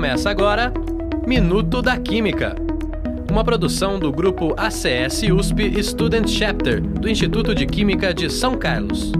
Começa agora Minuto da Química, uma produção do grupo ACS USP Student Chapter do Instituto de Química de São Carlos.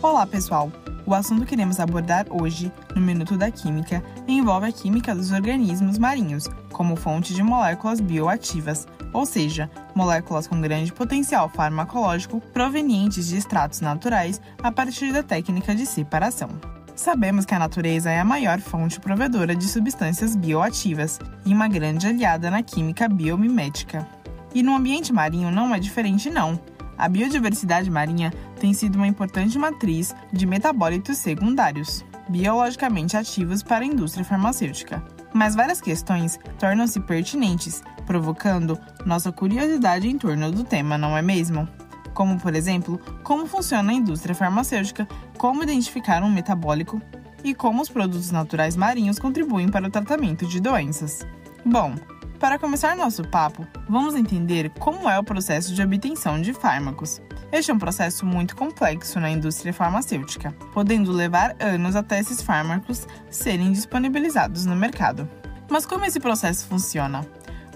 Olá, pessoal! O assunto que iremos abordar hoje, no Minuto da Química, envolve a química dos organismos marinhos, como fonte de moléculas bioativas, ou seja, moléculas com grande potencial farmacológico provenientes de extratos naturais a partir da técnica de separação. Sabemos que a natureza é a maior fonte provedora de substâncias bioativas e uma grande aliada na química biomimética. E no ambiente marinho não é diferente não. A biodiversidade marinha tem sido uma importante matriz de metabólitos secundários, biologicamente ativos para a indústria farmacêutica. Mas várias questões tornam-se pertinentes, provocando nossa curiosidade em torno do tema, não é mesmo? Como, por exemplo, como funciona a indústria farmacêutica, como identificar um metabólico e como os produtos naturais marinhos contribuem para o tratamento de doenças. Bom, para começar nosso papo, vamos entender como é o processo de obtenção de fármacos. Este é um processo muito complexo na indústria farmacêutica, podendo levar anos até esses fármacos serem disponibilizados no mercado. Mas como esse processo funciona?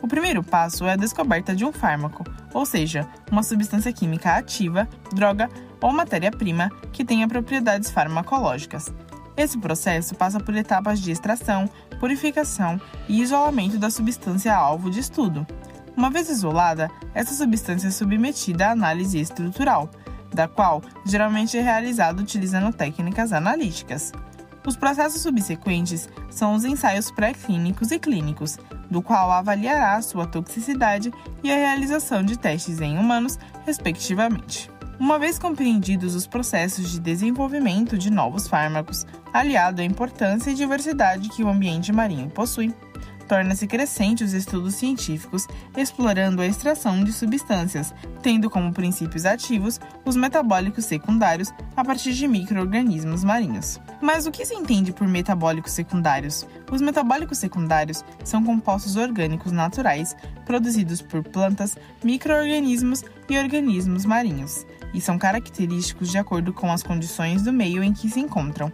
O primeiro passo é a descoberta de um fármaco, ou seja, uma substância química ativa, droga ou matéria-prima que tenha propriedades farmacológicas. Esse processo passa por etapas de extração, purificação e isolamento da substância alvo de estudo. Uma vez isolada, essa substância é submetida à análise estrutural, da qual geralmente é realizada utilizando técnicas analíticas. Os processos subsequentes são os ensaios pré-clínicos e clínicos, do qual avaliará sua toxicidade e a realização de testes em humanos, respectivamente. Uma vez compreendidos os processos de desenvolvimento de novos fármacos, aliado à importância e diversidade que o ambiente marinho possui, torna-se crescente os estudos científicos explorando a extração de substâncias, tendo como princípios ativos os metabólicos secundários a partir de microorganismos marinhos. Mas o que se entende por metabólicos secundários? Os metabólicos secundários são compostos orgânicos naturais produzidos por plantas, microorganismos e organismos marinhos, e são característicos de acordo com as condições do meio em que se encontram.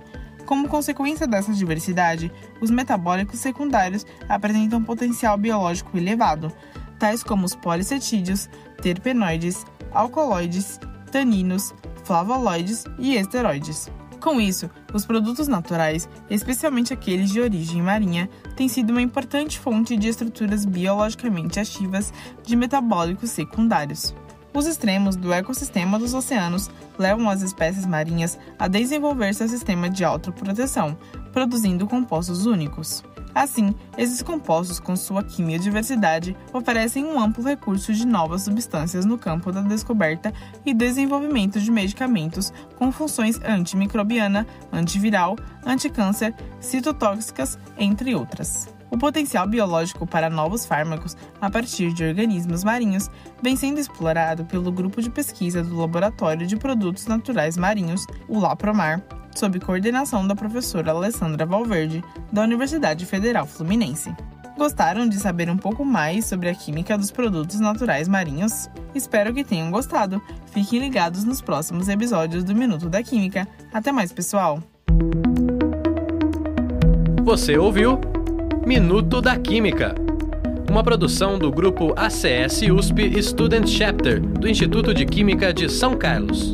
Como consequência dessa diversidade, os metabólicos secundários apresentam potencial biológico elevado, tais como os policetídeos, terpenoides, alcaloides, taninos, flavoloides e esteroides. Com isso, os produtos naturais, especialmente aqueles de origem marinha, têm sido uma importante fonte de estruturas biologicamente ativas de metabólicos secundários. Os extremos do ecossistema dos oceanos levam as espécies marinhas a desenvolver seu sistema de autoproteção, produzindo compostos únicos. Assim, esses compostos, com sua quimiodiversidade, oferecem um amplo recurso de novas substâncias no campo da descoberta e desenvolvimento de medicamentos com funções antimicrobiana, antiviral, anticâncer, citotóxicas, entre outras. O potencial biológico para novos fármacos a partir de organismos marinhos vem sendo explorado pelo grupo de pesquisa do Laboratório de Produtos Naturais Marinhos, o LAPROMAR, sob coordenação da professora Alessandra Valverde, da Universidade Federal Fluminense. Gostaram de saber um pouco mais sobre a química dos produtos naturais marinhos? Espero que tenham gostado. Fiquem ligados nos próximos episódios do Minuto da Química. Até mais, pessoal! Você ouviu? Minuto da Química, uma produção do grupo ACS USP Student Chapter do Instituto de Química de São Carlos.